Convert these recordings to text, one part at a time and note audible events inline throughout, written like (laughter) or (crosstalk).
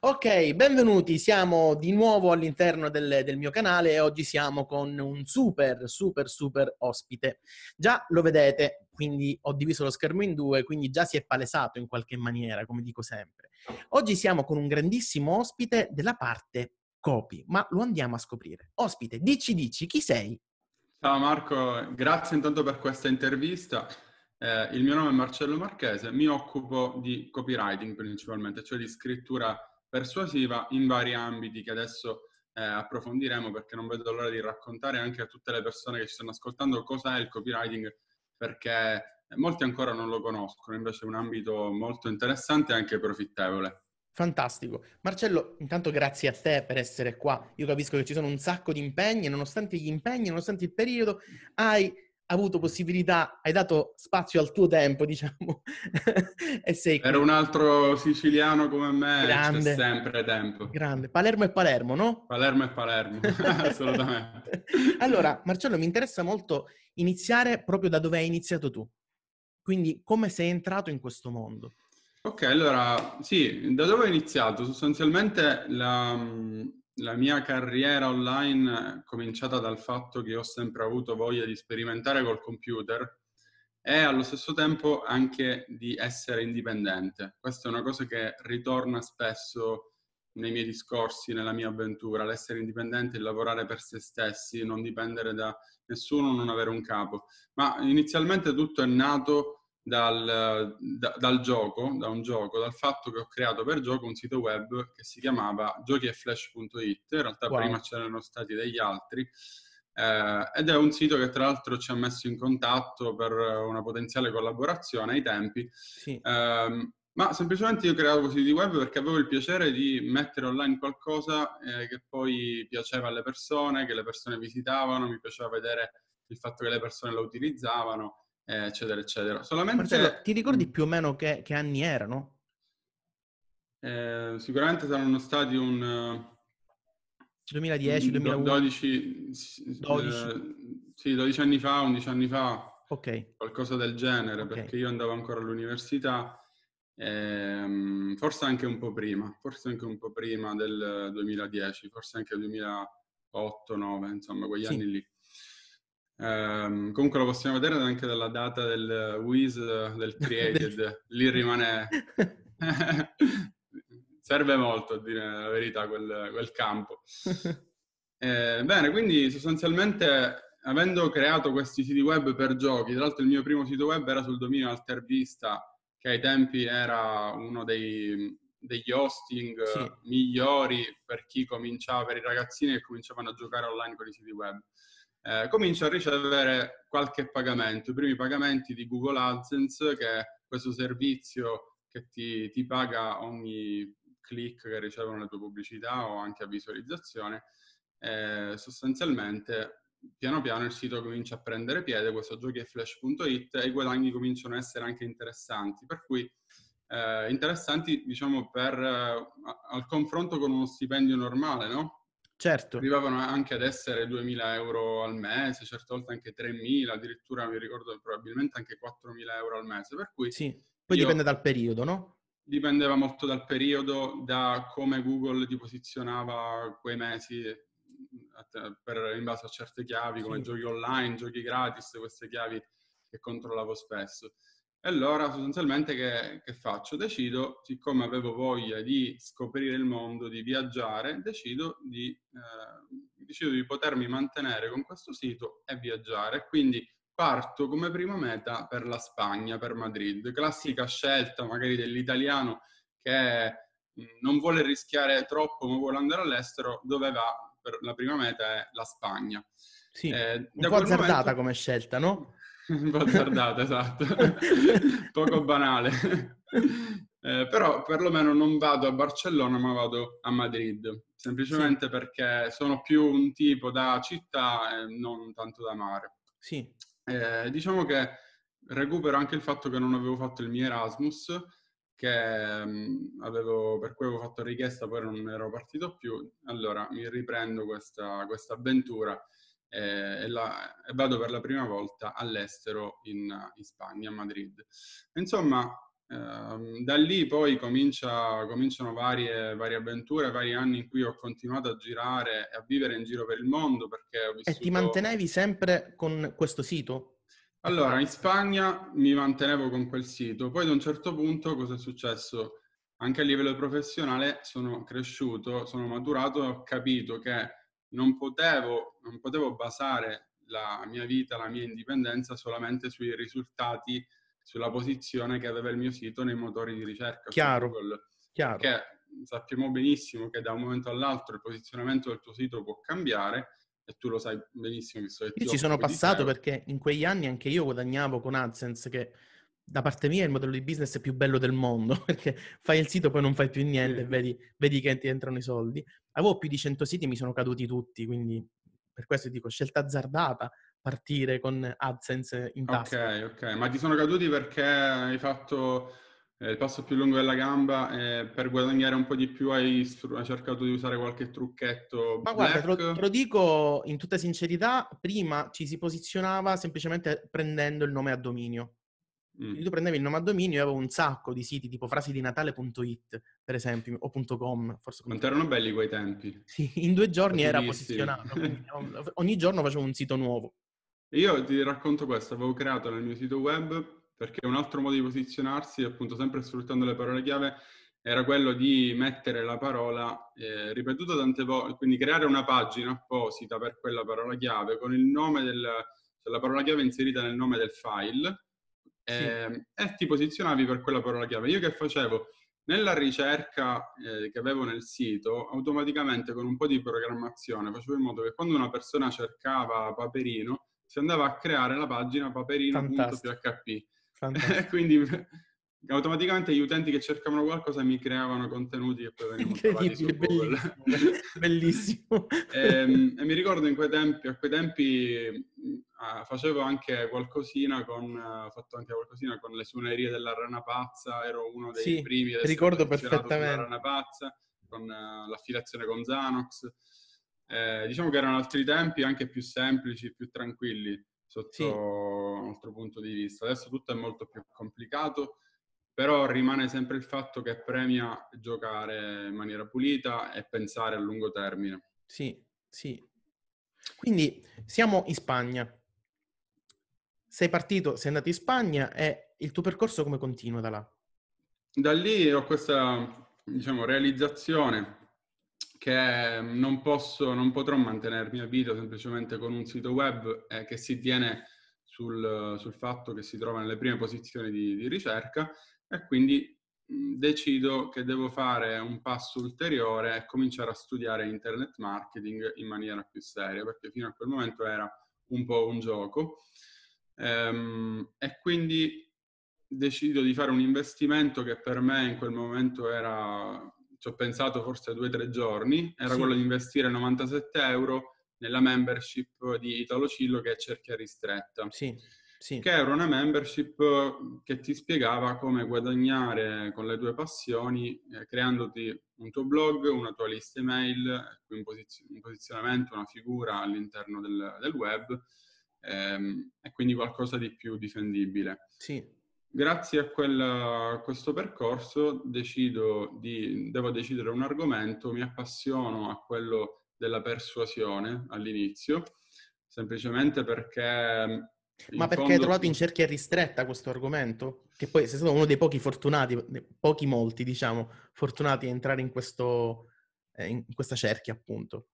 Ok, benvenuti, siamo di nuovo all'interno del, del, mio canale e oggi siamo con un super, super, super ospite. Già lo vedete, quindi ho diviso lo schermo in due, quindi già si è palesato in qualche maniera, come dico sempre. Oggi siamo con un grandissimo ospite della parte copy, ma lo andiamo a scoprire. Ospite, dici, dici, chi sei? Ciao Marco, grazie intanto per questa intervista. Eh, il mio nome è Marcello Marchese, mi occupo di copywriting principalmente, cioè di scrittura persuasiva in vari ambiti che adesso eh, approfondiremo perché non vedo l'ora di raccontare anche a tutte le persone che ci stanno ascoltando cosa è il copywriting perché molti ancora non lo conoscono, invece è un ambito molto interessante e anche profittevole. Fantastico. Marcello, intanto grazie a te per essere qua. Io capisco che ci sono un sacco di impegni nonostante gli impegni, nonostante il periodo, hai avuto possibilità, hai dato spazio al tuo tempo, diciamo, (laughs) e sei qui. Per un altro siciliano come me grande, c'è sempre tempo. Grande. Palermo e Palermo, no? Palermo e Palermo, (laughs) assolutamente. allora, Marcello, mi interessa molto iniziare proprio da dove hai iniziato tu. Quindi, come sei entrato in questo mondo? Ok, allora, sì, da dove ho iniziato? Sostanzialmente la, la mia carriera online cominciata dal fatto che ho sempre avuto voglia di sperimentare col computer e allo stesso tempo anche di essere indipendente. Questa è una cosa che ritorna spesso nei miei discorsi, nella mia avventura, l'essere indipendente, il lavorare per se stessi, non dipendere da nessuno, non avere un capo. Ma inizialmente tutto è nato dal, da, dal, gioco, da un gioco, dal fatto che ho creato per gioco un sito web che si chiamava giochieflash.it, in realtà wow. prima c'erano stati degli altri, eh, ed è un sito che tra l'altro ci ha messo in contatto per una potenziale collaborazione ai tempi. Sì. Eh, ma semplicemente io creavo siti web perché avevo il piacere di mettere online qualcosa eh, che poi piaceva alle persone, che le persone visitavano, mi piaceva vedere il fatto che le persone lo utilizzavano eccetera, eccetera. Solamente... Marcello, ti ricordi mm. più o meno che, che anni erano? Eh, sicuramente saranno stati un... 2010, 2011? 12, 12. Eh, sì, 12 anni fa, 11 anni fa. Ok. Qualcosa del genere, okay. perché io andavo ancora all'università, ehm, forse anche un po' prima, forse anche un po' prima del 2010, forse anche 2008, 2009, insomma, quegli sì. anni lì. Um, comunque lo possiamo vedere anche dalla data del Wiz del created, lì rimane... (laughs) serve molto a dire la verità quel, quel campo. (laughs) Eh, bene, quindi sostanzialmente avendo creato questi siti web per giochi, tra l'altro il mio primo sito web era sul dominio Altervista, che ai tempi era uno dei, degli hosting sì. migliori per chi cominciava, per i ragazzini che cominciavano a giocare online con i siti web eh, comincio a ricevere qualche pagamento, i primi pagamenti di Google AdSense, che è questo servizio che ti, ti paga ogni click che ricevono le tue pubblicità o anche a visualizzazione. Eh, sostanzialmente piano piano il sito comincia a prendere piede, questo giochieflash.it e i guadagni cominciano a essere anche interessanti, per cui eh, interessanti diciamo per, eh, al confronto con uno stipendio normale, no? Certo. Arrivavano anche ad essere 2.000 euro al mese, certe volte anche 3.000, addirittura mi ricordo probabilmente anche 4.000 euro al mese. Per cui sì, poi dipende dal periodo, no? Dipendeva molto dal periodo, da come Google ti posizionava quei mesi per, in base a certe chiavi, come sì. giochi online, giochi gratis, queste chiavi che controllavo spesso. E allora sostanzialmente che, che, faccio? Decido, siccome avevo voglia di scoprire il mondo, di viaggiare, decido di, eh, decido di potermi mantenere con questo sito e viaggiare. Quindi parto come prima meta per la Spagna, per Madrid. Classica scelta magari dell'italiano che mm, non vuole rischiare troppo ma vuole andare all'estero, dove va per la prima meta è la Spagna. Sì, eh, un po' azzardata momento... come scelta, no? (laughs) Un po' azzardata, esatto. (laughs) Poco banale. Eh, però perlomeno non vado a Barcellona, ma vado a Madrid, semplicemente sì. perché sono più un tipo da città e non tanto da mare. Sì. Eh, diciamo che recupero anche il fatto che non avevo fatto il mio Erasmus, che mh, mm, avevo, per cui avevo fatto richiesta, poi non ero partito più. Allora mi riprendo questa, questa avventura eh, e, la, e, vado per la prima volta all'estero in, in, Spagna, a Madrid. Insomma, Ehm, da lì poi comincia, cominciano varie, varie, avventure, vari anni in cui ho continuato a girare e a vivere in giro per il mondo perché ho vissuto... E ti mantenevi sempre con questo sito? Allora, in Spagna mi mantenevo con quel sito, poi ad un certo punto cosa è successo? Anche a livello professionale sono cresciuto, sono maturato e ho capito che non potevo, non potevo basare la mia vita, la mia indipendenza solamente sui risultati sulla posizione che aveva il mio sito nei motori di ricerca. Chiaro, chiaro. Perché sappiamo benissimo che da un momento all'altro il posizionamento del tuo sito può cambiare e tu lo sai benissimo. Visto che io ci sono passato perché in quegli anni anche io guadagnavo con AdSense che da parte mia è il modello di business più bello del mondo (laughs) perché fai il sito poi non fai più niente, sì. vedi, vedi che ti entrano i soldi. Avevo più di 100 siti e mi sono caduti tutti, quindi per questo dico scelta azzardata, partire con AdSense in tasca. Ok, ok, ma ti sono caduti perché hai fatto eh, il passo più lungo della gamba e per guadagnare un po' di più hai, hai cercato di usare qualche trucchetto? Ma black? guarda, te lo, te lo, dico in tutta sincerità, prima ci si posizionava semplicemente prendendo il nome a dominio. Mm. Tu prendevi il nome a dominio e avevo un sacco di siti tipo frasidinatale.it, per esempio, o .com. Forse Quanto erano belli quei tempi. Sì, in due giorni era posizionato. (laughs) ogni giorno facevo un sito nuovo. Io ti racconto questo, avevo creato nel mio sito web perché un altro modo di posizionarsi, appunto sempre sfruttando le parole chiave, era quello di mettere la parola eh, ripetuta tante volte, quindi creare una pagina apposita per quella parola chiave con il nome del, cioè la parola chiave inserita nel nome del file sì. eh, e ti posizionavi per quella parola chiave. Io che facevo? Nella ricerca eh, che avevo nel sito, automaticamente con un po' di programmazione facevo in modo che quando una persona cercava Paperino, si andava a creare la pagina paperino.php. (laughs) Quindi automaticamente gli utenti che cercavano qualcosa mi creavano contenuti e poi venivano trovati su Google. Bellissimo. e, ehm, e, mi ricordo in quei tempi, a quei tempi uh, facevo anche qualcosina con, uh, fatto anche qualcosina con le suonerie della Rana Pazza, ero uno dei sì, primi ad ricordo perfettamente. Rana Pazza, con uh, l'affiliazione con Zanox. Eh, diciamo che erano altri tempi anche più semplici, più tranquilli sotto sì. un altro punto di vista. Adesso tutto è molto più complicato, però rimane sempre il fatto che premia giocare in maniera pulita e pensare a lungo termine. Sì, sì. Quindi siamo in Spagna. Sei partito, sei andato in Spagna e il tuo percorso come continua da là? Da lì ho questa, diciamo, realizzazione che non posso, non potrò mantenermi a vita semplicemente con un sito web eh, che si tiene sul, sul, fatto che si trova nelle prime posizioni di, di ricerca e quindi mh, decido che devo fare un passo ulteriore e cominciare a studiare internet marketing in maniera più seria, perché fino a quel momento era un po' un gioco. Ehm, e quindi decido di fare un investimento che per me in quel momento era ci ho pensato forse due o tre giorni, era sì. quello di investire 97 euro nella membership di Italo Cillo che è cerchia ristretta. Sì, sì. Che era una membership che ti spiegava come guadagnare con le tue passioni, eh, creandoti un tuo blog, una tua lista email, un, posizio- un posizionamento, una figura all'interno del, del web ehm, e quindi qualcosa di più difendibile. Sì grazie a, quella, a, questo percorso decido di, devo decidere un argomento, mi appassiono a quello della persuasione all'inizio, semplicemente perché... Ma perché fondo... hai trovato in cerchia ristretta questo argomento? Che poi sei stato uno dei pochi fortunati, pochi molti diciamo, fortunati a entrare in, questo, eh, in questa cerchia appunto.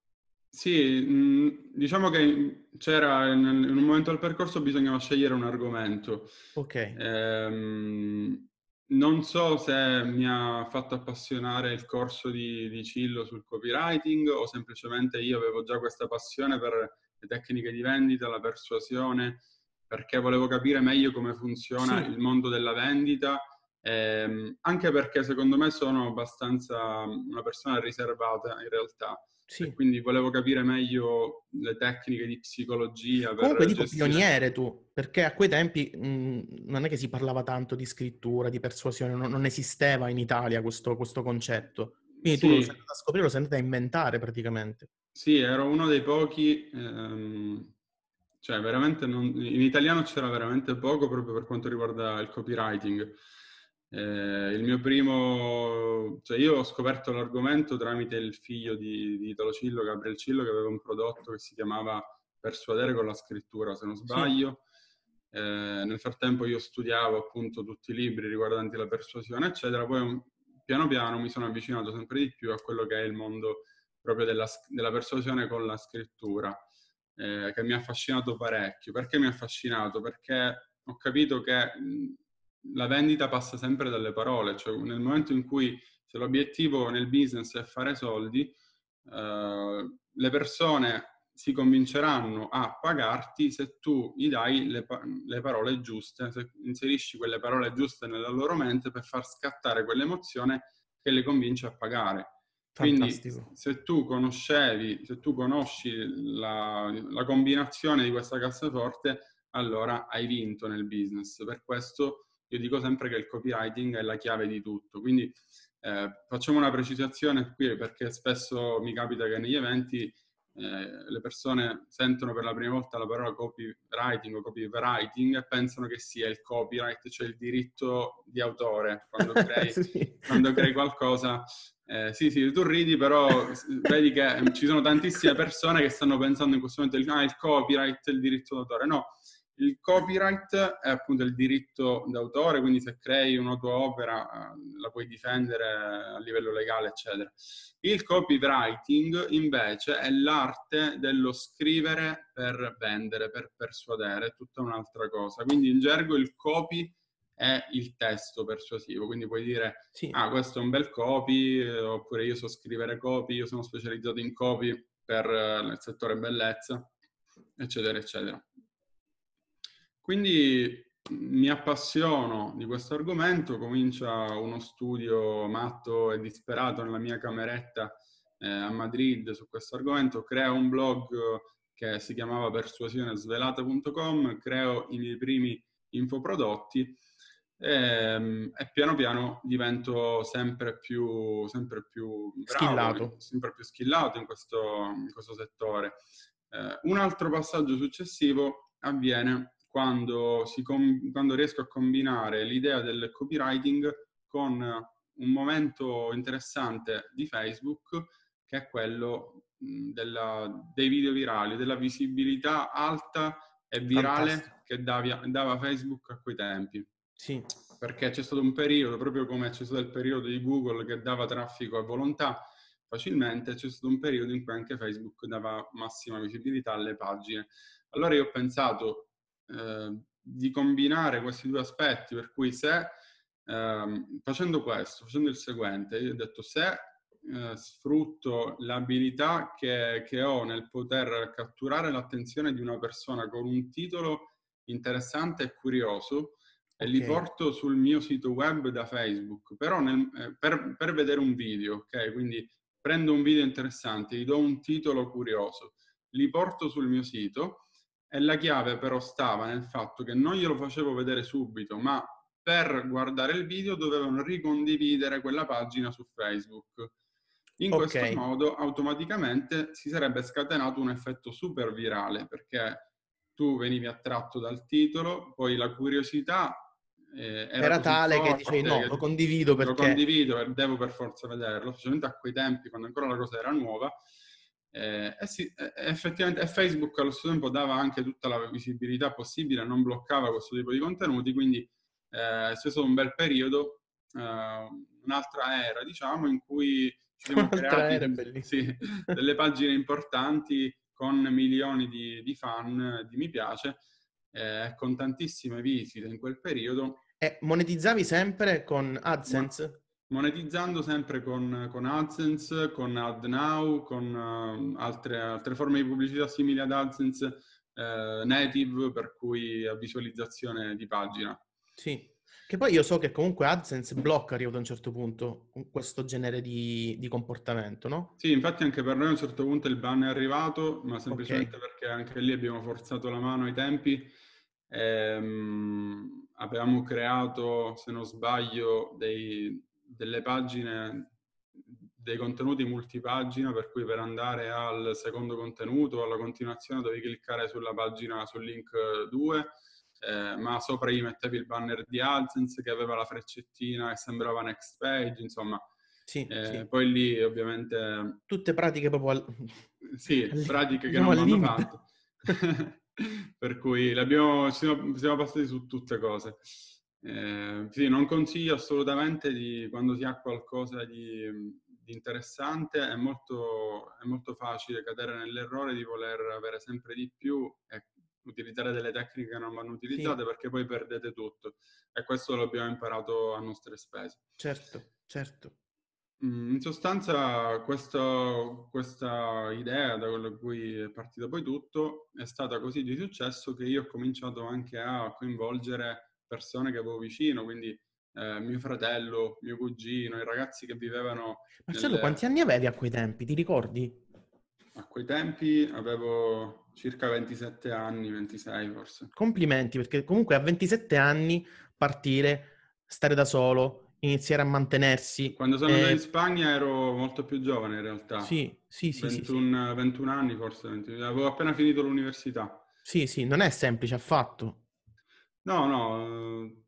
Sì, diciamo che c'era in un momento del percorso bisognava scegliere un argomento. Ok. Ehm, non so se mi ha fatto appassionare il corso di, di Cillo sul copywriting o semplicemente io avevo già questa passione per le tecniche di vendita, la persuasione, perché volevo capire meglio come funziona sì. il mondo della vendita, ehm, anche perché secondo me sono abbastanza una persona riservata in realtà. Sì. quindi volevo capire meglio le tecniche di psicologia. Comunque dico gestire... pioniere tu, perché a quei tempi mh, non è che si parlava tanto di scrittura, di persuasione, non, non esisteva in Italia questo, questo concetto. Quindi sì. tu lo sei andato a scoprire, lo sei andato a inventare praticamente. Sì, ero uno dei pochi, ehm, cioè veramente non, in italiano c'era veramente poco proprio per quanto riguarda il copywriting. Eh, il mio primo, cioè io ho scoperto l'argomento tramite il figlio di, di Italo Cillo, Gabriel Cillo, che aveva un prodotto che si chiamava Persuadere con la scrittura, se non sbaglio. Sì. Eh, nel frattempo io studiavo appunto tutti i libri riguardanti la persuasione, eccetera. Poi piano piano mi sono avvicinato sempre di più a quello che è il mondo proprio della, della persuasione con la scrittura, eh, che mi ha affascinato parecchio. Perché mi ha affascinato? Perché ho capito che la vendita passa sempre dalle parole, cioè nel momento in cui se l'obiettivo nel business è fare soldi, eh, le persone si convinceranno a pagarti se tu gli dai le, le, parole giuste, se inserisci quelle parole giuste nella loro mente per far scattare quell'emozione che le convince a pagare. Fantastico. Quindi se tu conoscevi, se tu conosci la, la combinazione di questa cassaforte, allora hai vinto nel business. Per questo io dico sempre che il copywriting è la chiave di tutto. Quindi eh, facciamo una precisazione qui perché spesso mi capita che negli eventi eh, le persone sentono per la prima volta la parola copywriting o copywriting e pensano che sia il copyright, cioè il diritto di autore. Quando (laughs) crei, sì. quando crei qualcosa, eh, sì, sì, tu ridi, però vedi che ci sono tantissime persone che stanno pensando in questo momento, ah, il copyright, il diritto d'autore. No, il copyright è appunto il diritto d'autore, quindi se crei una tua opera eh, la puoi difendere a livello legale, eccetera. Il copywriting invece è l'arte dello scrivere per vendere, per persuadere, è tutta un'altra cosa. Quindi in gergo il copy è il testo persuasivo, quindi puoi dire sì. ah questo è un bel copy, eh, oppure io so scrivere copy, io sono specializzato in copy per eh, il settore bellezza, eccetera, eccetera. Quindi mi appassiono di questo argomento, comincia uno studio matto e disperato nella mia cameretta eh, a Madrid su questo argomento, creo un blog che si chiamava persuasionesvelata.com, creo i miei primi infoprodotti e, ehm, e piano piano divento sempre più, sempre più bravo, schillato. sempre più schillato in questo, in questo settore. Eh, un altro passaggio successivo avviene quando, com- quando riesco a combinare l'idea del copywriting con un momento interessante di Facebook che è quello della, dei video virali, della visibilità alta e virale Fantastico. che dava, dava, Facebook a quei tempi. Sì. Perché c'è stato un periodo, proprio come c'è stato il periodo di Google che dava traffico a volontà facilmente, c'è stato un periodo in cui anche Facebook dava massima visibilità alle pagine. Allora io ho pensato, Ehm, di combinare questi due aspetti, per cui se eh, facendo questo, facendo il seguente, io ho detto se eh, sfrutto l'abilità che, che, ho nel poter catturare l'attenzione di una persona con un titolo interessante e curioso e li porto sul mio sito web da Facebook, però nel, eh, per, per, vedere un video, ok? Quindi prendo un video interessante, gli do un titolo curioso, li porto sul mio sito e la chiave però stava nel fatto che non glielo facevo vedere subito, ma per guardare il video dovevano ricondividere quella pagina su Facebook. In okay. questo modo automaticamente si sarebbe scatenato un effetto super virale perché tu venivi attratto dal titolo, poi la curiosità eh, era, era tale che dicevi no, che lo condivido perché... Lo condivido, devo per forza vederlo, specialmente a quei tempi quando ancora la cosa era nuova eh, eh sì, eh, effettivamente Facebook allo stesso tempo dava anche tutta la visibilità possibile, non bloccava questo tipo di contenuti, quindi eh, è stato un bel periodo, eh, un'altra era diciamo in cui ci siamo creati sì, delle pagine importanti con milioni di, di fan, di mi piace, eh, con tantissime visite in quel periodo. E monetizzavi sempre con AdSense? Monetizzando sempre con, con AdSense, con AdNow, con uh, altre, altre, forme di pubblicità simili ad AdSense uh, native, per cui a visualizzazione di pagina. Sì, che poi io so che comunque AdSense blocca arrivato a un certo punto questo genere di, di, comportamento, no? Sì, infatti anche per noi a un certo punto il ban è arrivato, ma semplicemente okay. perché anche lì abbiamo forzato la mano ai tempi. Ehm, avevamo creato, se non sbaglio, dei, delle pagine, dei contenuti multipagina, per cui per andare al secondo contenuto, alla continuazione, devi cliccare sulla pagina, sul link 2, eh, ma sopra gli mettevi il banner di AdSense che aveva la freccettina e sembrava next page, insomma. Sì, eh, sì. Poi lì ovviamente... Tutte pratiche proprio... Al... Sì, (laughs) pratiche diciamo che non vanno fatte. (laughs) per cui ci siamo, siamo passati su tutte cose. Eh, sì, non consiglio assolutamente di, quando si ha qualcosa di, di interessante, è molto, è molto, facile cadere nell'errore di voler avere sempre di più e utilizzare delle tecniche che non vanno utilizzate sì. perché poi perdete tutto. E questo l'abbiamo imparato a nostre spese. Certo, certo. Mm, in sostanza questo, questa idea da quello da cui è partito poi tutto è stata così di successo che io ho cominciato anche a coinvolgere persone che avevo vicino, quindi eh, mio fratello, mio cugino, i ragazzi che vivevano... Marcello, nelle... quanti anni avevi a quei tempi? Ti ricordi? A quei tempi avevo circa 27 anni, 26 forse. Complimenti, perché comunque a 27 anni partire, stare da solo, iniziare a mantenersi. Quando sono andato eh... in Spagna ero molto più giovane in realtà. Sì, sì, sì. 21, sì, 21 anni forse, 20... avevo appena finito l'università. Sì, sì, non è semplice affatto. No, no, eh,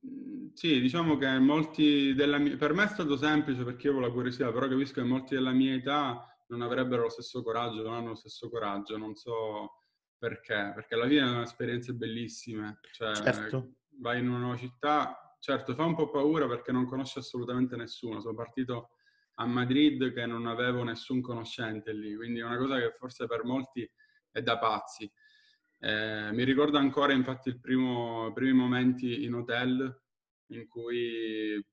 sì, diciamo che molti della mia... Per me è stato semplice perché io avevo la curiosità, però capisco che molti della mia età non avrebbero lo stesso coraggio, non hanno lo stesso coraggio, non so perché, perché alla fine sono esperienze bellissime, cioè certo. vai in una nuova città, certo fa un po' paura perché non conosci assolutamente nessuno, sono partito a Madrid che non avevo nessun conoscente lì, quindi è una cosa che forse per molti è da pazzi. Eh, mi ricordo ancora infatti i primi momenti in hotel in cui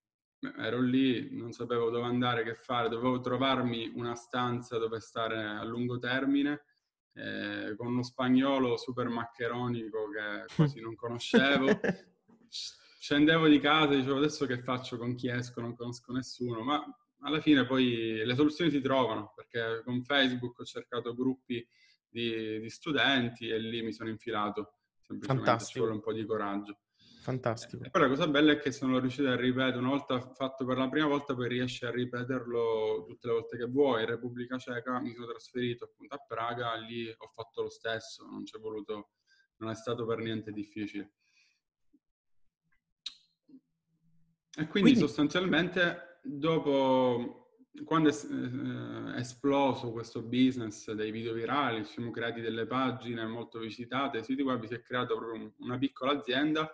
ero lì, non sapevo dove andare, che fare, dovevo trovarmi una stanza dove stare a lungo termine eh, con uno spagnolo super maccheronico che quasi non conoscevo. (laughs) Scendevo di casa e dicevo adesso che faccio? Con chi esco, non conosco nessuno, ma alla fine poi le soluzioni si trovano perché con Facebook ho cercato gruppi di, di studenti e lì mi sono infilato. Semplicemente Fantastico. ci vuole un po' di coraggio. Fantastico. E poi la cosa bella è che sono riuscito a ripetere, una volta fatto per la prima volta, poi riesci a ripeterlo tutte le volte che vuoi. In Repubblica Ceca mi sono trasferito appunto a Praga, lì ho fatto lo stesso, non ci è voluto, non è stato per niente difficile. E quindi, quindi... sostanzialmente dopo quando è eh, esploso questo business dei video virali, ci siamo creati delle pagine molto visitate, siti web, si è creata proprio una piccola azienda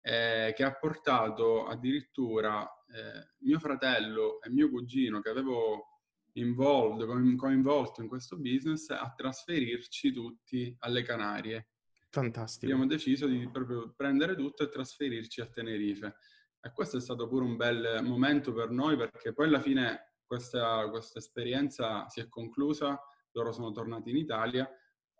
eh, che ha portato addirittura eh, mio fratello e mio cugino che avevo involved, coinvolto in questo business a trasferirci tutti alle Canarie. Fantastico. Abbiamo deciso di proprio prendere tutto e trasferirci a Tenerife. E questo è stato pure un bel momento per noi perché poi alla fine questa, questa esperienza si è conclusa, loro sono tornati in Italia,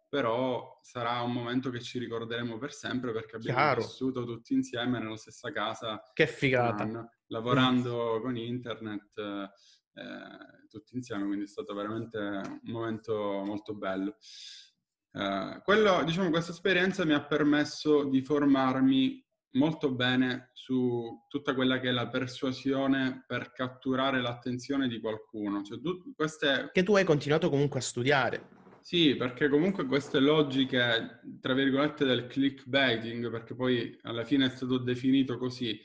però sarà un momento che ci ricorderemo per sempre perché abbiamo Chiaro. vissuto tutti insieme nella stessa casa. Che figata! Anno, lavorando con internet eh, tutti insieme, quindi è stato veramente un momento molto bello. Eh, quello, diciamo, questa esperienza mi ha permesso di formarmi molto bene su tutta quella che è la persuasione per catturare l'attenzione di qualcuno. Cioè, tu, queste... Che tu hai continuato comunque a studiare. Sì, perché comunque queste logiche, tra virgolette, del clickbaiting, perché poi alla fine è stato definito così,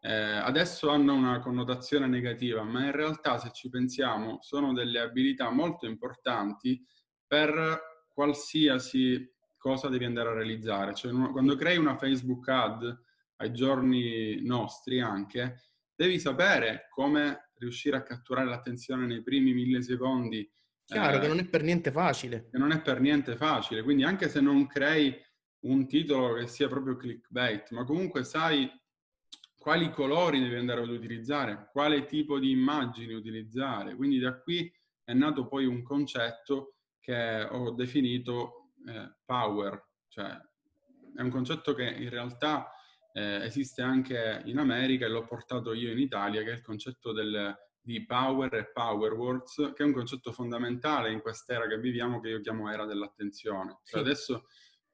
eh, adesso hanno una connotazione negativa, ma in realtà se ci pensiamo sono delle abilità molto importanti per qualsiasi cosa devi andare a realizzare. Cioè, quando crei una Facebook ad, ai giorni nostri anche, devi sapere come riuscire a catturare l'attenzione nei primi millisecondi. Chiaro, eh, che non è per niente facile. Che non è per niente facile, quindi anche se non crei un titolo che sia proprio clickbait, ma comunque sai quali colori devi andare ad utilizzare, quale tipo di immagini utilizzare. Quindi da qui è nato poi un concetto che ho definito eh, power, cioè è un concetto che in realtà eh, esiste anche in America e l'ho portato io in Italia, che è il concetto del, di power e power words, che è un concetto fondamentale in quest'era che viviamo, che io chiamo era dell'attenzione. Cioè sì. adesso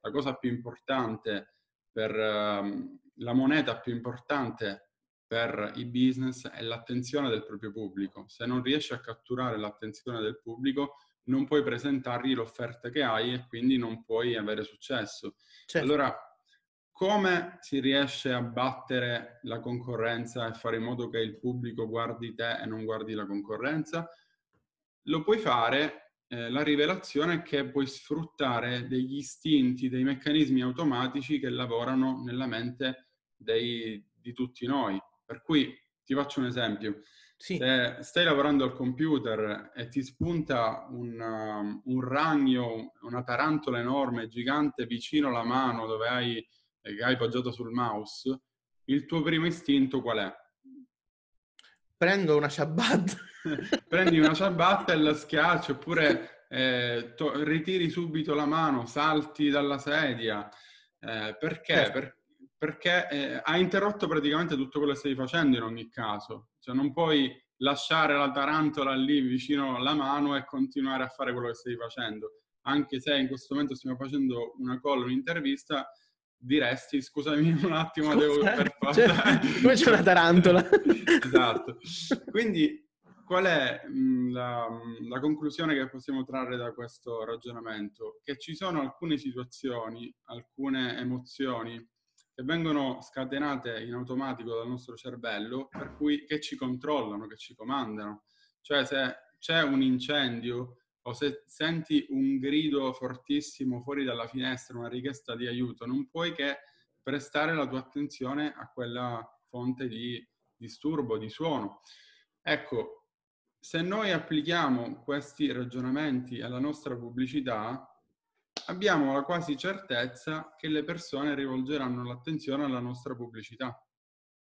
la cosa più importante per um, la moneta più importante per i business è l'attenzione del proprio pubblico. Se non riesci a catturare l'attenzione del pubblico, non puoi presentargli l'offerta che hai e quindi non puoi avere successo. Certo. Allora, come si riesce a battere la concorrenza e fare in modo che il pubblico guardi te e non guardi la concorrenza? Lo puoi fare, eh, la rivelazione è che puoi sfruttare degli istinti, dei meccanismi automatici che lavorano nella mente dei, di tutti noi. Per cui ti faccio un esempio. Sì. Se stai lavorando al computer e ti spunta un, um, un ragno, una tarantola enorme, gigante, vicino alla mano dove hai, hai poggiato sul mouse, il tuo primo istinto qual è? Prendo una ciabatta. (laughs) Prendi una ciabatta e la schiacci, oppure (laughs) eh, to- ritiri subito la mano, salti dalla sedia. Eh, perché? Certo. Per- perché eh, ha interrotto praticamente tutto quello che stai facendo in ogni caso. Cioè non puoi lasciare la tarantola lì vicino alla mano e continuare a fare quello che stai facendo. Anche se in questo momento stiamo facendo una call, un'intervista, diresti scusami un attimo, Scusa, devo per forza... (laughs) Come c'è una tarantola? esatto. Quindi qual è mh, la, la, conclusione che possiamo trarre da questo ragionamento? Che ci sono alcune situazioni, alcune emozioni che vengono scatenate in automatico dal nostro cervello, per cui che ci controllano, che ci comandano. Cioè se c'è un incendio o se senti un grido fortissimo fuori dalla finestra, una richiesta di aiuto, non puoi che prestare la tua attenzione a quella fonte di disturbo, di suono. Ecco, se noi applichiamo questi ragionamenti alla nostra pubblicità, abbiamo la quasi certezza che le persone rivolgeranno l'attenzione alla nostra pubblicità.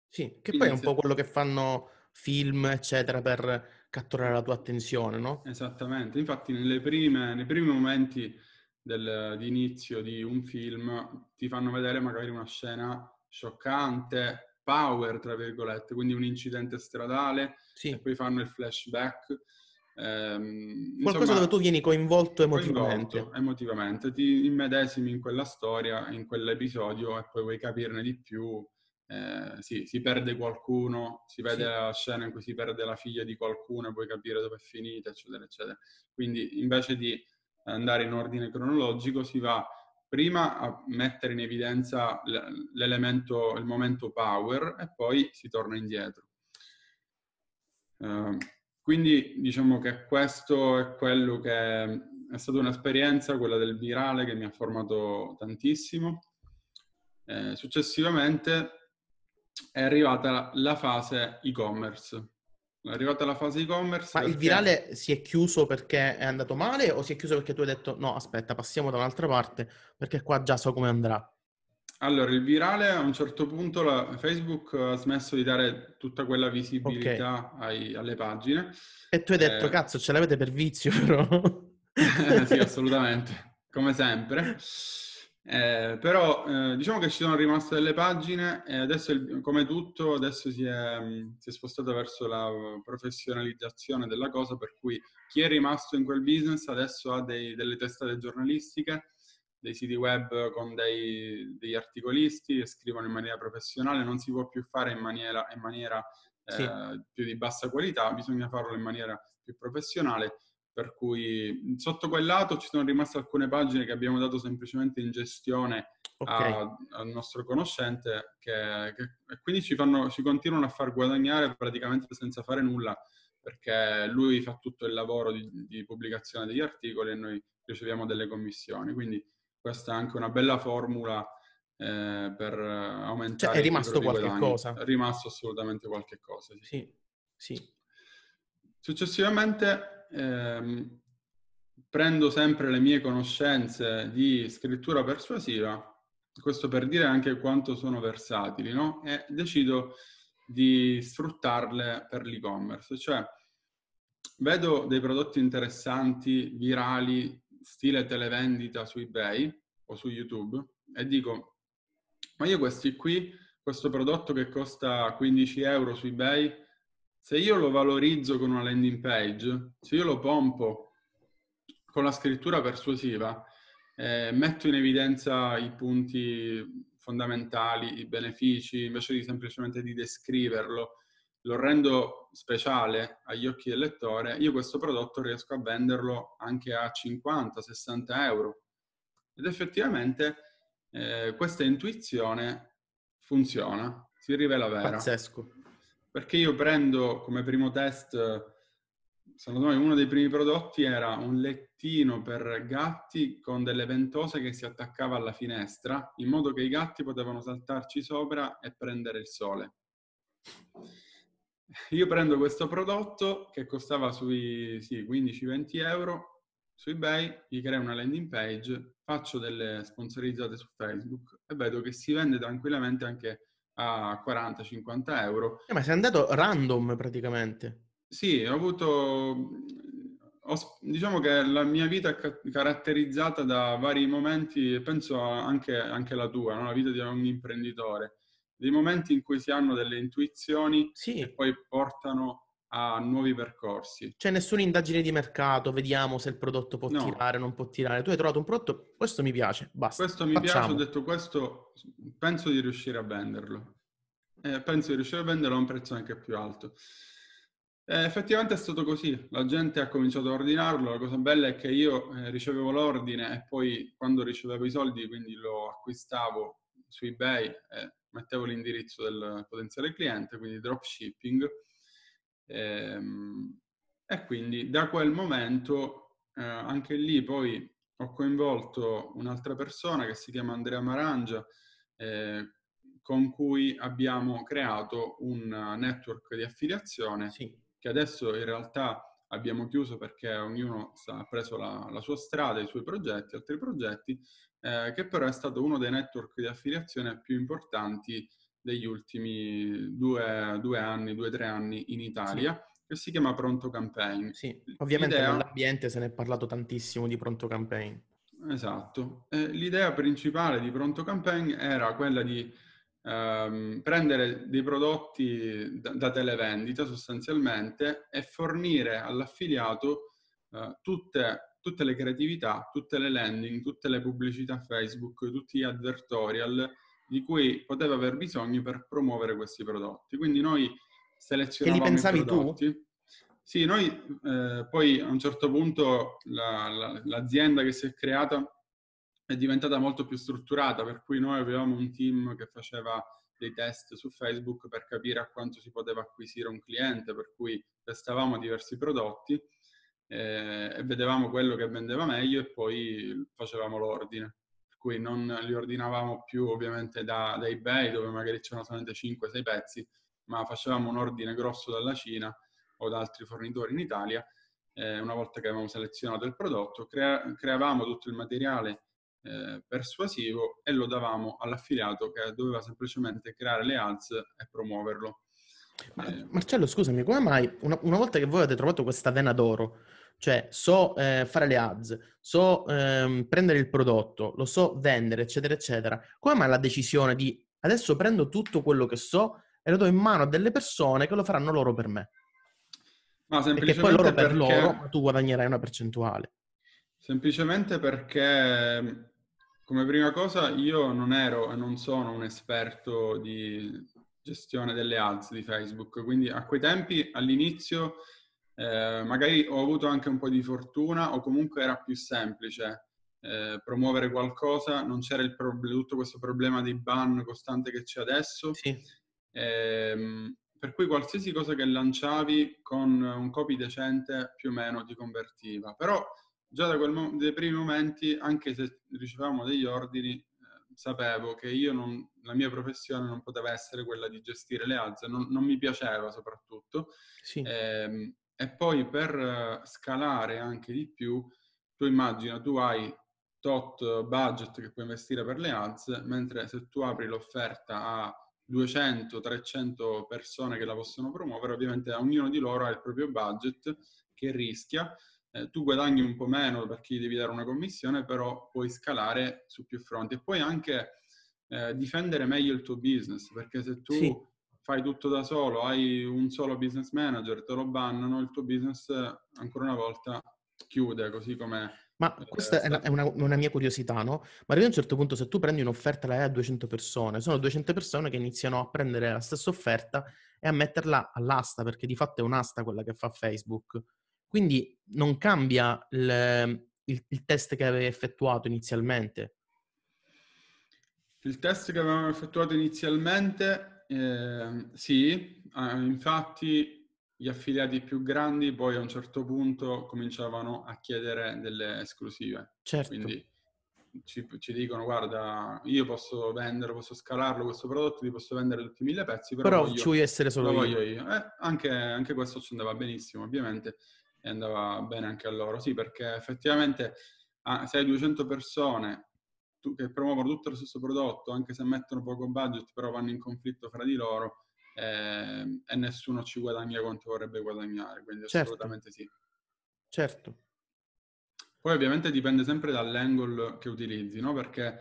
Sì, che Quindi poi è un po' quello che fanno film, eccetera, per catturare la tua attenzione, no? Esattamente. Infatti, prime, nei primi momenti del, di inizio di un film ti fanno vedere magari una scena scioccante, power, tra virgolette, quindi un incidente stradale, sì. e poi fanno il flashback Ehm, Qualcosa insomma, dove tu vieni coinvolto emotivamente. Coinvolto emotivamente, ti immedesimi in quella storia, in quell'episodio e poi vuoi capirne di più. Eh, sì, si perde qualcuno, si vede sì. la scena in cui si perde la figlia di qualcuno e vuoi capire dove è finita, eccetera, eccetera. Quindi invece di andare in ordine cronologico si va prima a mettere in evidenza l'elemento, il momento power e poi si torna indietro. Uh, quindi diciamo che questo è quello che è stata un'esperienza, quella del virale, che mi ha formato tantissimo. Eh, successivamente è arrivata la fase e-commerce. È arrivata la fase e-commerce. Ma perché... il virale si è chiuso perché è andato male o si è chiuso perché tu hai detto no, aspetta, passiamo da un'altra parte perché qua già so come andrà? Allora, il virale a un certo punto la, Facebook ha smesso di dare tutta quella visibilità okay. ai, alle pagine. E tu hai detto, eh, cazzo, ce l'avete per vizio però. (laughs) sì, (laughs) assolutamente, come sempre. Eh, però eh, diciamo che ci sono rimaste delle pagine e adesso, come tutto, adesso si è, si è spostato verso la professionalizzazione della cosa, per cui chi è rimasto in quel business adesso ha dei, delle testate giornalistiche dei siti web con dei, degli articolisti e scrivono in maniera professionale, non si può più fare in maniera, in maniera eh, sì. più di bassa qualità, bisogna farlo in maniera più professionale, per cui sotto quel lato ci sono rimaste alcune pagine che abbiamo dato semplicemente in gestione okay. a, al nostro conoscente che, che, e quindi ci, fanno, ci continuano a far guadagnare praticamente senza fare nulla perché lui fa tutto il lavoro di, di pubblicazione degli articoli e noi riceviamo delle commissioni. Quindi questa è anche una bella formula eh, per aumentare cioè, è rimasto qualche guadagni. cosa. È rimasto assolutamente qualche cosa. Sì. sì, sì. Successivamente ehm, prendo sempre le mie conoscenze di scrittura persuasiva, questo per dire anche quanto sono versatili, no? E decido di sfruttarle per l'e-commerce, cioè vedo dei prodotti interessanti, virali, stile televendita su eBay o su YouTube e dico, ma io questi qui, questo prodotto che costa 15 euro su eBay, se io lo valorizzo con una landing page, se io lo pompo con la scrittura persuasiva, eh, metto in evidenza i punti fondamentali, i benefici, invece di semplicemente di descriverlo, lo rendo speciale agli occhi del lettore, io questo prodotto riesco a venderlo anche a 50-60 euro. Ed effettivamente eh, questa intuizione funziona, si rivela vera. Pazzesco. Perché io prendo come primo test, secondo me uno dei primi prodotti era un lettino per gatti con delle ventose che si attaccava alla finestra, in modo che i gatti potevano saltarci sopra e prendere il sole. Io prendo questo prodotto che costava sui sì, 15-20 euro su eBay, gli creo una landing page, faccio delle sponsorizzate su Facebook e vedo che si vende tranquillamente anche a 40-50 euro. Eh, ma sei andato random praticamente. Sì, ho avuto... Ho, diciamo che la mia vita è caratterizzata da vari momenti, penso anche, anche la tua, no? la vita di ogni imprenditore, dei momenti in cui si hanno delle intuizioni sì. che poi portano a nuovi percorsi. C'è nessuna indagine di mercato, vediamo se il prodotto può no. tirare o non può tirare. Tu hai trovato un prodotto, questo mi piace, basta. Questo mi Facciamo. piace, ho detto questo, penso di riuscire a venderlo. Eh, penso di riuscire a venderlo a un prezzo anche più alto. Eh, effettivamente è stato così, la gente ha cominciato a ordinarlo, la cosa bella è che io eh, ricevevo l'ordine e poi quando ricevevo i soldi, quindi lo acquistavo su eBay e mettevo l'indirizzo del potenziale cliente, quindi dropshipping. Ehm, e quindi da quel momento eh, anche lì poi ho coinvolto un'altra persona che si chiama Andrea Marangia, eh, con cui abbiamo creato un network di affiliazione sì. che adesso in realtà abbiamo chiuso perché ognuno ha preso la, la sua strada, i suoi progetti, altri progetti, eh, che però è stato uno dei network di affiliazione più importanti degli ultimi due, due anni, due o tre anni in Italia. Sì. Che si chiama Pronto Campaign. Sì, ovviamente L'idea... nell'ambiente se ne è parlato tantissimo di Pronto Campaign. Esatto. Eh, l'idea principale di Pronto Campaign era quella di ehm, prendere dei prodotti da, da, televendita sostanzialmente e fornire all'affiliato eh, tutte, tutte le creatività, tutte le landing, tutte le pubblicità Facebook, tutti gli advertorial di cui poteva aver bisogno per promuovere questi prodotti. Quindi noi selezionavamo che li pensavi tu? Sì, noi eh, poi a un certo punto la, la, l'azienda che si è creata è diventata molto più strutturata, per cui noi avevamo un team che faceva dei test su Facebook per capire a quanto si poteva acquisire un cliente, per cui testavamo diversi prodotti eh, e vedevamo quello che vendeva meglio e poi facevamo l'ordine. Cui non li ordinavamo più ovviamente da, da eBay dove magari c'erano solamente 5-6 pezzi, ma facevamo un ordine grosso dalla Cina o da altri fornitori in Italia. Eh, una volta che avevamo selezionato il prodotto, crea- creavamo tutto il materiale eh, persuasivo e lo davamo all'affiliato che doveva semplicemente creare le ads e promuoverlo. Ma, eh, Marcello, scusami, come mai una, una, volta che voi avete trovato questa vena d'oro, cioè so eh, fare le ads, so ehm, prendere il prodotto, lo so vendere, eccetera, eccetera, come mai la decisione di adesso prendo tutto quello che so e lo do in mano a delle persone che lo faranno loro per me? Ma semplicemente perché poi loro per perché... loro, tu guadagnerai una percentuale. Semplicemente perché come prima cosa, io non ero e non sono un esperto di gestione delle ads di Facebook, quindi a quei tempi, all'inizio, eh, magari ho avuto anche un po' di fortuna o comunque era più semplice eh, promuovere qualcosa, non c'era il pro- tutto questo problema di ban costante che c'è adesso. Sì. Eh, per cui qualsiasi cosa che lanciavi con un copy decente più o meno ti convertiva. Però già da quel, dai primi momenti, anche se ricevevamo degli ordini, eh, sapevo che io non, la mia professione non poteva essere quella di gestire le ads, non, non mi piaceva soprattutto. Sì. Eh, e poi per uh, scalare anche di più, tu immagina, tu hai tot budget che puoi investire per le ads, mentre se tu apri l'offerta a 200-300 persone che la possono promuovere, ovviamente ognuno di loro ha il proprio budget che rischia eh, tu guadagni un po' meno perché devi dare una commissione, però puoi scalare su più fronti e puoi anche eh, difendere meglio il tuo business, perché se tu sì. Fai tutto da solo, hai un solo business manager, te lo bannano, il tuo business ancora una volta chiude, così come... Ma eh, questa è, una, una, mia curiosità, no? Ma a un certo punto se tu prendi un'offerta e la dai a 200 persone, sono 200 persone che iniziano a prendere la stessa offerta e a metterla all'asta, perché di fatto è un'asta quella che fa Facebook. Quindi non cambia il, il, il test che avevi effettuato inizialmente. Il test che avevamo effettuato inizialmente, eh, sì, eh, infatti gli affiliati più grandi poi a un certo punto cominciavano a chiedere delle esclusive. Certo. Quindi ci, ci, dicono guarda io posso vendere, posso scalarlo questo prodotto, ti posso vendere tutti i mille pezzi, però, però voglio, ci vuoi essere solo io. io. Eh, anche, anche, questo ci andava benissimo ovviamente e andava bene anche a loro, sì perché effettivamente ah, se hai 200 persone che promuovono tutto lo stesso prodotto, anche se mettono poco budget, però vanno in conflitto fra di loro eh, e nessuno ci guadagna quanto vorrebbe guadagnare, quindi certo. assolutamente sì. Certo. Poi ovviamente dipende sempre dall'angle che utilizzi, no? Perché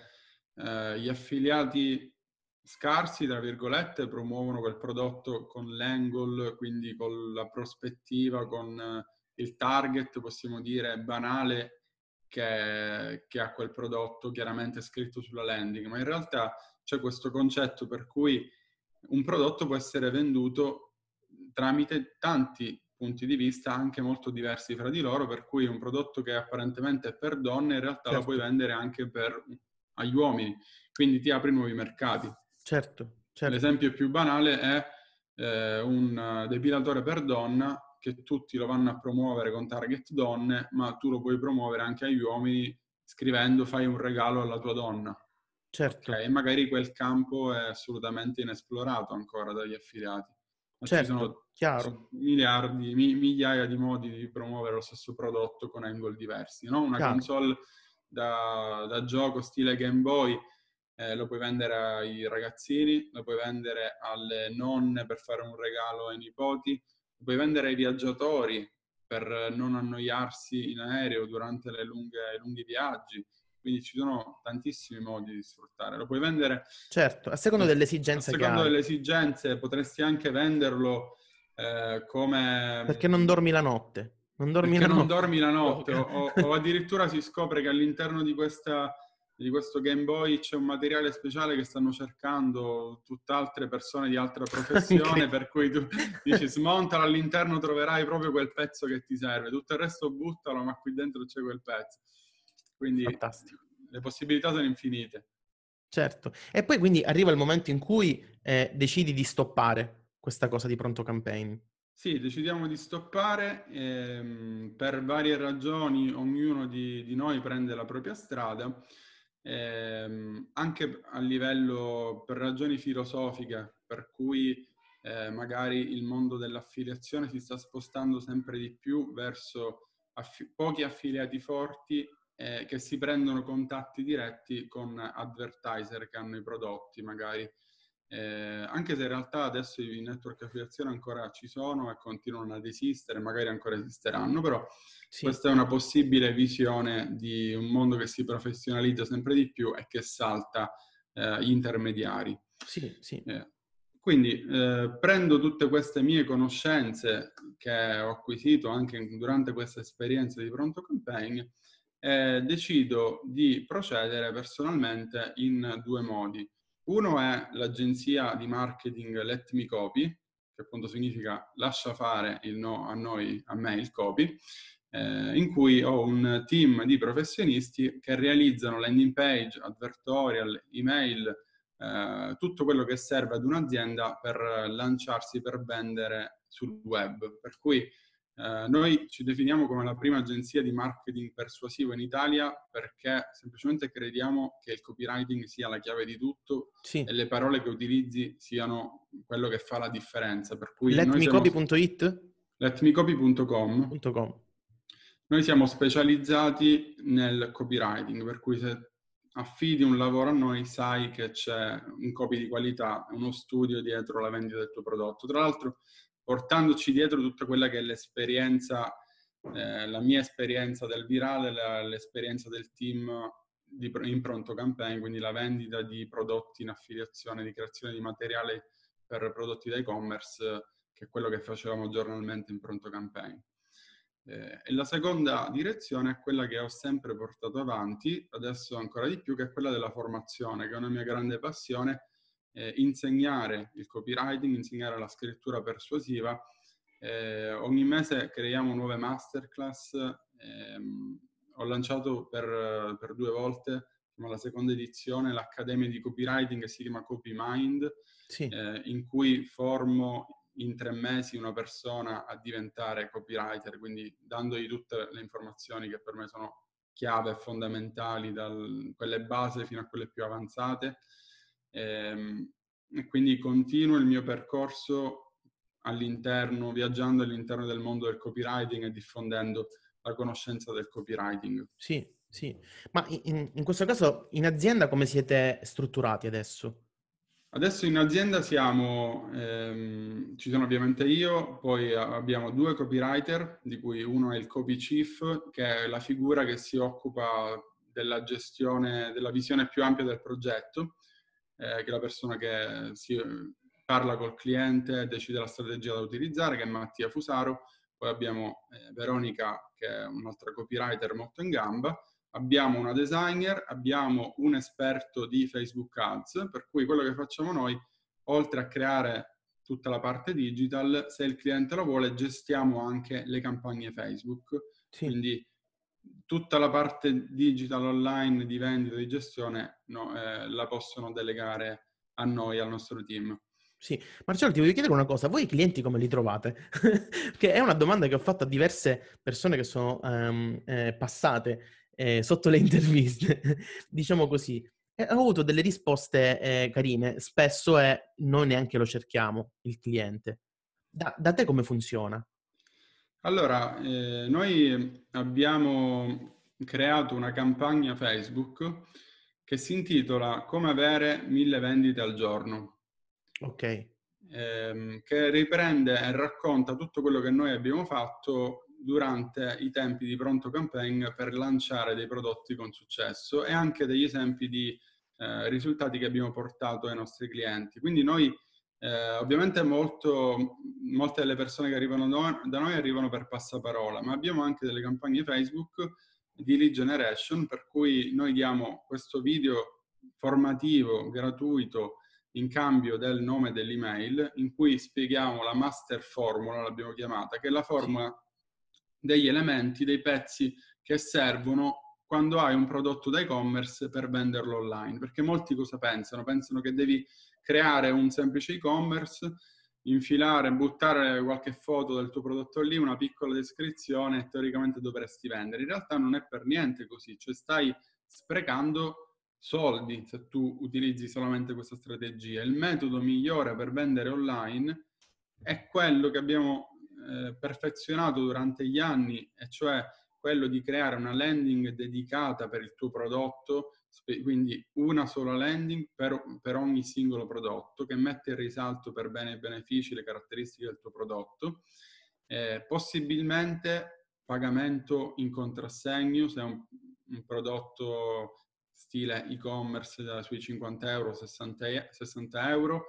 eh, gli affiliati scarsi, tra virgolette, promuovono quel prodotto con l'angle, quindi con la prospettiva, con eh, il target, possiamo dire, banale che, che, ha quel prodotto chiaramente scritto sulla landing, ma in realtà c'è questo concetto per cui un prodotto può essere venduto tramite tanti punti di vista anche molto diversi fra di loro, per cui un prodotto che apparentemente è per donne in realtà certo. lo puoi vendere anche per, agli uomini, quindi ti apri nuovi mercati. Certo, certo. L'esempio più banale è eh, un depilatore per donna che tutti lo vanno a promuovere con target donne, ma tu lo puoi promuovere anche agli uomini scrivendo fai un regalo alla tua donna. Certo. Okay? E magari quel campo è assolutamente inesplorato ancora dagli affiliati. Ma certo, ci sono, chiaro. miliardi, mi, migliaia di modi di promuovere lo stesso prodotto con angle diversi. No? Una chiaro. console da, da, gioco stile Game Boy eh, lo puoi vendere ai ragazzini, lo puoi vendere alle nonne per fare un regalo ai nipoti, puoi vendere ai viaggiatori per non annoiarsi in aereo durante le lunghe, i lunghi viaggi quindi ci sono tantissimi modi di sfruttare. Lo puoi vendere... Certo, a seconda delle esigenze. A seconda delle esigenze potresti anche venderlo eh, come... Perché non dormi la notte. Non dormi, la, non notte. dormi la (laughs) notte. o, o, addirittura si scopre che all'interno di, questa, di questo Game Boy c'è un materiale speciale che stanno cercando tutt'altre persone di altra (laughs) professione, per cui tu dici smontalo all'interno troverai proprio quel pezzo che ti serve, tutto il resto buttalo, ma qui dentro c'è quel pezzo. Quindi Fantastico. le possibilità sono infinite. Certo. E poi quindi arriva il momento in cui eh, decidi di stoppare questa cosa di pronto campaign. Sì, decidiamo di stoppare ehm, per varie ragioni, ognuno di, di, noi prende la propria strada, ehm, anche a livello per ragioni filosofiche, per cui eh, magari il mondo dell'affiliazione si sta spostando sempre di più verso affi- pochi affiliati forti eh, che si prendono contatti diretti con advertiser che hanno i prodotti magari. Eh, anche se in realtà adesso i network affiliazione ancora ci sono e continuano ad esistere, magari ancora esisteranno, però sì. questa è una possibile visione di un mondo che si professionalizza sempre di più e che salta eh, gli intermediari. Sì, sì. Eh, quindi eh, prendo tutte queste mie conoscenze che ho acquisito anche durante questa esperienza di pronto campaign eh, decido di procedere personalmente in due modi. Uno è l'agenzia di marketing Let Me Copy, che appunto significa lascia fare no, a noi, a me il copy, eh, in cui ho un team di professionisti che realizzano landing page, advertorial, email, eh, tutto quello che serve ad un'azienda per lanciarsi, per vendere sul web. Per cui eh, noi ci definiamo come la prima agenzia di marketing persuasivo in Italia perché semplicemente crediamo che il copywriting sia la chiave di tutto sì. e le parole che utilizzi siano quello che fa la differenza. Per cui Letmecopy.it? Siamo... Letmecopy.com. Noi siamo specializzati nel copywriting, per cui se affidi un lavoro a noi sai che c'è un copy di qualità, uno studio dietro la vendita del tuo prodotto. Tra l'altro portandoci dietro tutta quella che è l'esperienza, eh, la mia esperienza del virale, la, l'esperienza del team di, in pronto campaign, quindi la vendita di prodotti in affiliazione, di creazione di materiale per prodotti da e-commerce, che è quello che facevamo giornalmente in pronto campaign. Eh, e la seconda direzione è quella che ho sempre portato avanti, adesso ancora di più, che è quella della formazione, che è una mia grande passione eh, insegnare il copywriting, insegnare la scrittura persuasiva. Eh, ogni mese creiamo nuove masterclass. Ehm, ho lanciato per, per, due volte la seconda edizione, l'Accademia di Copywriting che si chiama CopyMind, sì. eh, in cui formo in tre mesi una persona a diventare copywriter, quindi dandogli tutte le informazioni che per me sono chiave fondamentali, da quelle base fino a quelle più avanzate. E, ehm, e quindi continuo il mio percorso all'interno, viaggiando all'interno del mondo del copywriting e diffondendo la conoscenza del copywriting. Sì, sì. Ma in, in questo caso in azienda come siete strutturati adesso? Adesso in azienda siamo, ehm, ci sono ovviamente io, poi abbiamo due copywriter, di cui uno è il copy chief, che è la figura che si occupa della gestione, della visione più ampia del progetto, eh, che è la persona che si, parla col cliente, decide la strategia da utilizzare, che è Mattia Fusaro. Poi abbiamo eh, Veronica, che è un'altra copywriter molto in gamba, abbiamo una designer, abbiamo un esperto di Facebook Ads, per cui quello che facciamo noi, oltre a creare tutta la parte digital, se il cliente lo vuole, gestiamo anche le campagne Facebook. Sì. Quindi tutta la parte digital online di vendita e di gestione no, eh, la possono delegare a noi, al nostro team. Sì, Marcello, ti voglio chiedere una cosa, voi i clienti come li trovate? (laughs) che è una domanda che ho fatto a diverse persone che sono um, eh, passate eh, sotto le (laughs) interviste, diciamo così. E ho avuto delle risposte eh, carine, spesso è noi neanche lo cerchiamo, il cliente. Da, da te come funziona? Allora, eh, noi abbiamo creato una campagna Facebook che si intitola Come avere mille vendite al giorno. Ok. Ehm, che riprende e racconta tutto quello che noi abbiamo fatto durante i tempi di pronto campaign per lanciare dei prodotti con successo e anche degli esempi di eh, risultati che abbiamo portato ai nostri clienti. Quindi noi eh, ovviamente molto, molte delle persone che arrivano da noi arrivano per passaparola, ma abbiamo anche delle campagne Facebook di lead generation per cui noi diamo questo video formativo gratuito in cambio del nome dell'email in cui spieghiamo la master formula, l'abbiamo chiamata, che è la formula degli elementi, dei pezzi che servono quando hai un prodotto da e-commerce per venderlo online. Perché molti cosa pensano? Pensano che devi creare un semplice e-commerce, infilare, buttare qualche foto del tuo prodotto lì, una piccola descrizione e teoricamente dovresti vendere. In realtà non è per niente così, cioè stai sprecando soldi se tu utilizzi solamente questa strategia. Il metodo migliore per vendere online è quello che abbiamo eh, perfezionato durante gli anni, e cioè quello di creare una landing dedicata per il tuo prodotto, quindi una sola landing per, per ogni singolo prodotto che mette in risalto per bene e benefici le caratteristiche del tuo prodotto. Eh, possibilmente pagamento in contrassegno se è un, un prodotto stile e-commerce sui 50 euro, 60, 60 euro,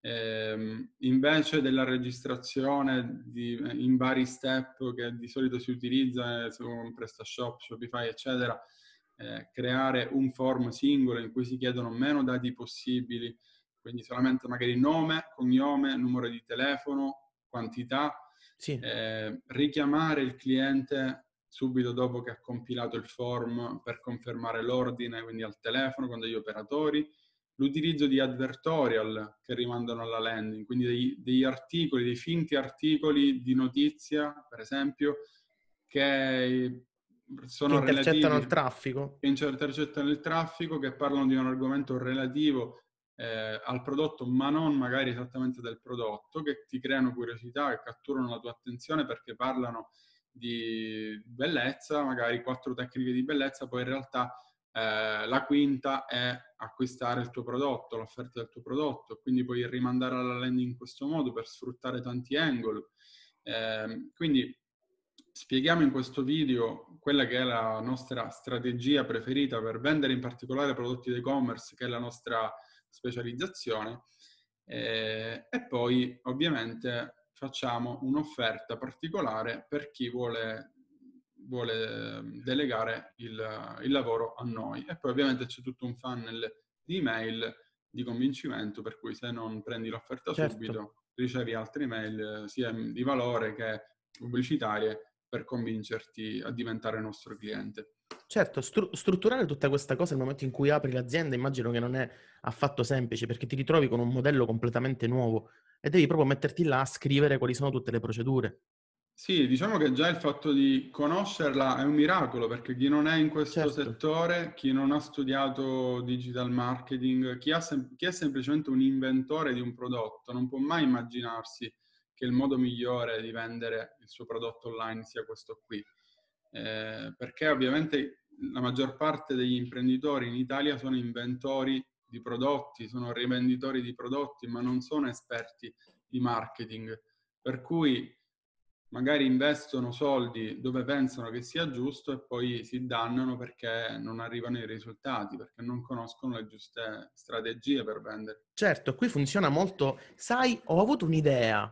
eh, invece della registrazione di, in vari step che di solito si utilizza su un PrestaShop, Shopify, eccetera, eh, creare un form singolo in cui si chiedono meno dati possibili, quindi solamente magari nome, cognome, numero di telefono, quantità, sì. eh, richiamare il cliente subito dopo che ha compilato il form per confermare l'ordine, quindi al telefono con degli operatori, l'utilizzo di advertorial che rimandano alla landing, quindi degli, degli, articoli, dei finti articoli di notizia, per esempio, che sono che intercettano relativi, il traffico. Che intercettano il traffico, che parlano di un argomento relativo eh, al prodotto, ma non magari esattamente del prodotto, che ti creano curiosità, che catturano la tua attenzione perché parlano di bellezza, magari quattro tecniche di bellezza, poi in realtà eh, la quinta è acquistare il tuo prodotto, l'offerta del tuo prodotto, quindi puoi rimandare alla landing in questo modo per sfruttare tanti angle. Eh, quindi spieghiamo in questo video quella che è la nostra strategia preferita per vendere in particolare prodotti di e-commerce, che è la nostra specializzazione, eh, e poi ovviamente facciamo un'offerta particolare per chi vuole vuole ehm, delegare il, il, lavoro a noi. E poi ovviamente c'è tutto un funnel di email di convincimento, per cui se non prendi l'offerta certo. subito, ricevi altre email sia di valore che pubblicitarie per convincerti a diventare nostro cliente. Certo, stru- strutturare tutta questa cosa nel momento in cui apri l'azienda immagino che non è affatto semplice perché ti ritrovi con un modello completamente nuovo e devi proprio metterti là a scrivere quali sono tutte le procedure. Sì, diciamo che già il fatto di conoscerla è un miracolo perché chi non è in questo Certo. settore, chi non ha studiato digital marketing, chi, ha sem- chi è semplicemente un inventore di un prodotto, non può mai immaginarsi che il modo migliore di vendere il suo prodotto online sia questo qui. Eh, perché ovviamente la maggior parte degli imprenditori in Italia sono inventori di prodotti, sono rivenditori di prodotti, ma non sono esperti di marketing. Per cui magari investono soldi dove pensano che sia giusto e poi si dannano perché non arrivano i risultati, perché non conoscono le giuste strategie per vendere. Certo, qui funziona molto. Sai, ho avuto un'idea.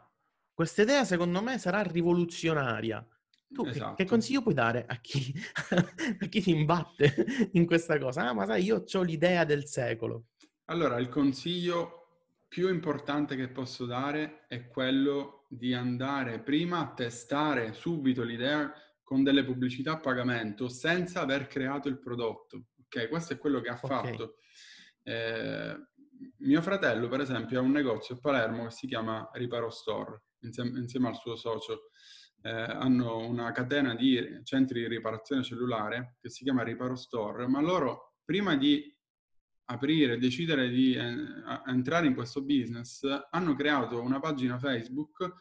Questa idea secondo me sarà rivoluzionaria. Tu che, che Esatto. consiglio puoi dare a chi, (laughs) a chi si imbatte in questa cosa? Ah, ma sai, io ho l'idea del secolo. Allora, il consiglio più importante che posso dare è quello di andare prima a testare subito l'idea con delle pubblicità a pagamento senza aver creato il prodotto. Ok, questo è quello che ha Ok. fatto. Eh, mio fratello, per esempio, ha un negozio a Palermo che si chiama Riparo Store, insieme, insieme al suo socio. Eh, hanno una catena di centri di riparazione cellulare che si chiama Riparo Store, ma loro prima di aprire, decidere di eh, entrare in questo business, hanno creato una pagina Facebook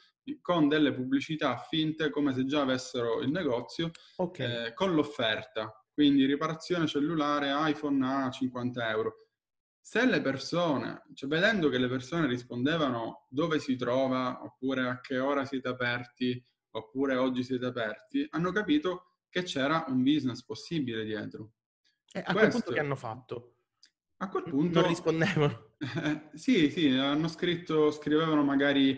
con delle pubblicità finte come se già avessero il negozio Ok, eh, con l'offerta. Quindi riparazione cellulare iPhone a 50 euro. Se le persone, cioè vedendo che le persone rispondevano dove si trova, oppure a che ora siete aperti, oppure oggi siete aperti, hanno capito che c'era un business possibile dietro. e a quel punto Questo- che hanno fatto? A quel punto... Non rispondevano. Eh, (laughs) sì, sì, hanno scritto, scrivevano magari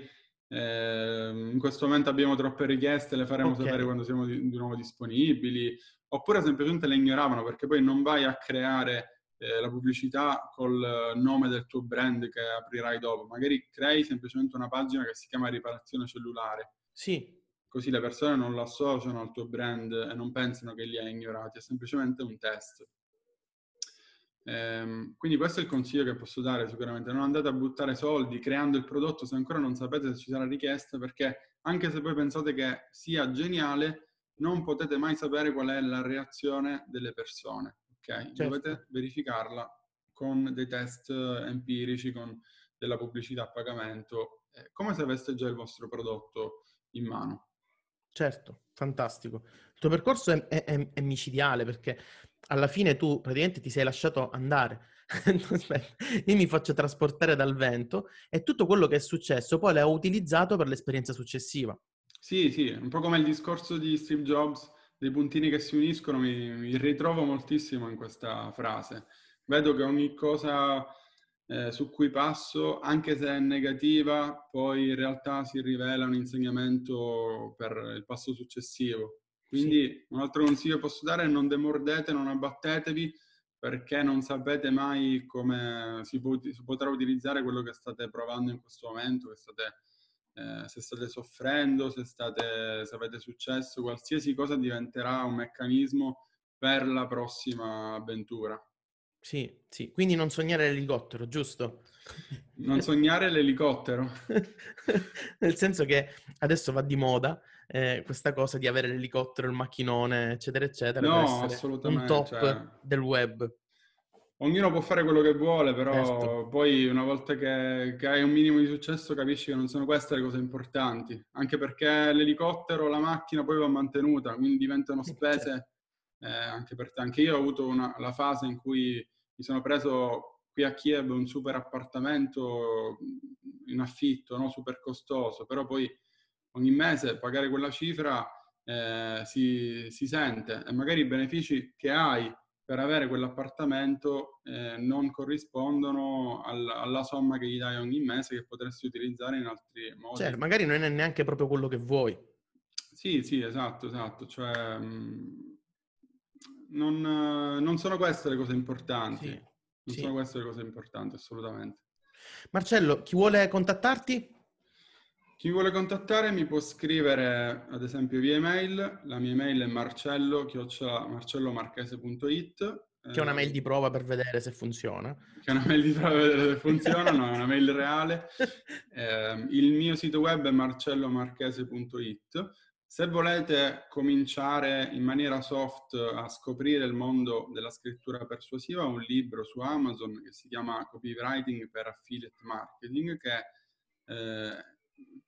eh, in questo momento abbiamo troppe richieste, le faremo Ok. sapere quando siamo di, di nuovo disponibili, oppure semplicemente le ignoravano perché poi non vai a creare eh, la pubblicità col nome del tuo brand che aprirai dopo, magari crei semplicemente una pagina che si chiama riparazione cellulare, Sì, così le persone non lo associano al tuo brand e non pensano che li hai ignorati, è semplicemente un test. Ehm, quindi questo è il consiglio che posso dare sicuramente, non andate a buttare soldi creando il prodotto se ancora non sapete se ci sarà richiesta, perché anche se voi pensate che sia geniale, non potete mai sapere qual è la reazione delle persone, ok? Certo. Dovete verificarla con dei test empirici, con della pubblicità a pagamento, eh, come se aveste già il vostro prodotto in mano. certo, fantastico. Il tuo percorso è, è- è- micidiale perché alla fine tu praticamente ti sei lasciato andare. (laughs) Io mi faccio trasportare dal vento e tutto quello che è successo poi l'ho utilizzato per l'esperienza successiva. Sì, sì, un po' come il discorso di Steve Jobs, dei puntini che si uniscono, mi, mi ritrovo moltissimo in questa frase. Vedo che ogni cosa eh, su cui passo, anche se è negativa, poi in realtà si rivela un insegnamento per il passo successivo. Quindi un altro consiglio che posso dare è non demordete, non abbattetevi, perché non sapete mai come si, può- si potrà utilizzare quello che state provando in questo momento, che state eh, se state soffrendo, se, state, se avete successo, qualsiasi cosa diventerà un meccanismo per la prossima avventura. Sì, sì, quindi non sognare l'elicottero, giusto? Non sognare l'elicottero. (laughs) Nel senso che adesso va di moda eh, questa cosa di avere l'elicottero, il macchinone, eccetera, eccetera, No, essere un assolutamente, top cioè- del web. Ognuno può fare quello che vuole, però Certo. poi una volta che, che hai un minimo di successo capisci che non sono queste le cose importanti, anche perché l'elicottero, la macchina poi va mantenuta, quindi diventano spese eh, anche per te. Anche io ho avuto una- la fase in cui mi sono preso qui a Kiev un super appartamento in affitto, no? super costoso, però poi ogni mese pagare quella cifra eh, si, si sente e magari i benefici che hai per avere quell'appartamento eh, non corrispondono al- alla somma che gli dai ogni mese che potresti utilizzare in altri modi. Cioè, magari non è neanche proprio quello che vuoi. Sì, sì, esatto, esatto. Cioè, mh, non, eh, non sono queste le cose importanti. Sì, Non sì. sono queste le cose importanti, assolutamente. Marcello, chi vuole contattarti? Chi vuole contattare mi può scrivere ad esempio via email, la mia email è marcello, marcellomarchese.it che è una mail di prova per vedere se funziona. Che è una mail di prova per vedere se funziona, no, è una mail reale. (laughs) Eh, il mio sito web è marcellomarchese.it. Se volete cominciare in maniera soft a scoprire il mondo della scrittura persuasiva, ho un libro su Amazon che si chiama Copywriting per Affiliate Marketing, che eh,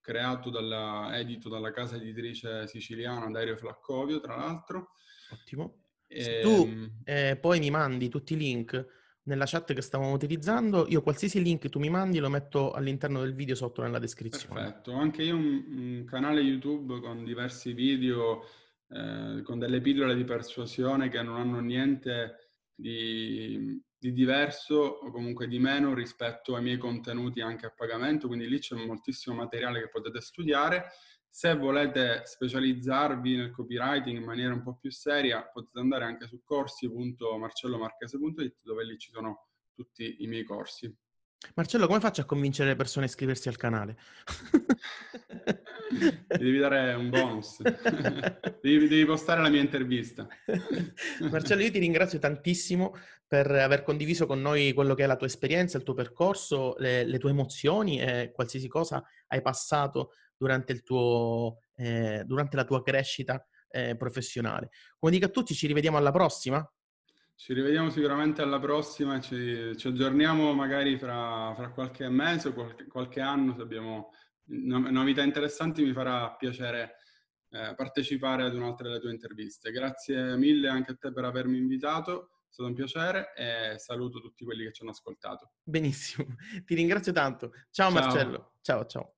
creato dalla, edito dalla casa editrice siciliana Dario Flaccovio, tra l'altro. Ottimo. Se tu ehm eh, poi mi mandi tutti i link nella chat che stavamo utilizzando, io qualsiasi link tu mi mandi lo metto all'interno del video sotto nella descrizione. Perfetto, anche io ho un, un, canale YouTube con diversi video, eh, con delle pillole di persuasione che non hanno niente di, di, diverso o comunque di meno rispetto ai miei contenuti anche a pagamento, quindi lì c'è moltissimo materiale che potete studiare se volete specializzarvi nel copywriting in maniera un po' più seria, potete andare anche su corsi.marcellomarchese.it dove lì ci sono tutti i miei corsi. Marcello, come faccio a convincere le persone a iscriversi al canale? (laughs) devi dare un bonus. (laughs) devi, devi, postare la mia intervista. Marcello, io ti ringrazio tantissimo per aver condiviso con noi quello che è la tua esperienza, il tuo percorso, le, le tue emozioni e qualsiasi cosa hai passato durante, tuo, eh, durante la tua crescita eh, professionale. Come dico a tutti, ci rivediamo alla prossima. Ci rivediamo sicuramente alla prossima, ci, ci aggiorniamo magari fra, fra, qualche mese o qualche, qualche anno se abbiamo novità interessanti, mi farà piacere eh, partecipare ad un'altra delle tue interviste. Grazie mille anche a te per avermi invitato, è stato un piacere e saluto tutti quelli che ci hanno ascoltato. Benissimo, (laughs) ti ringrazio tanto. Ciao, ciao. Marcello. Ciao, ciao.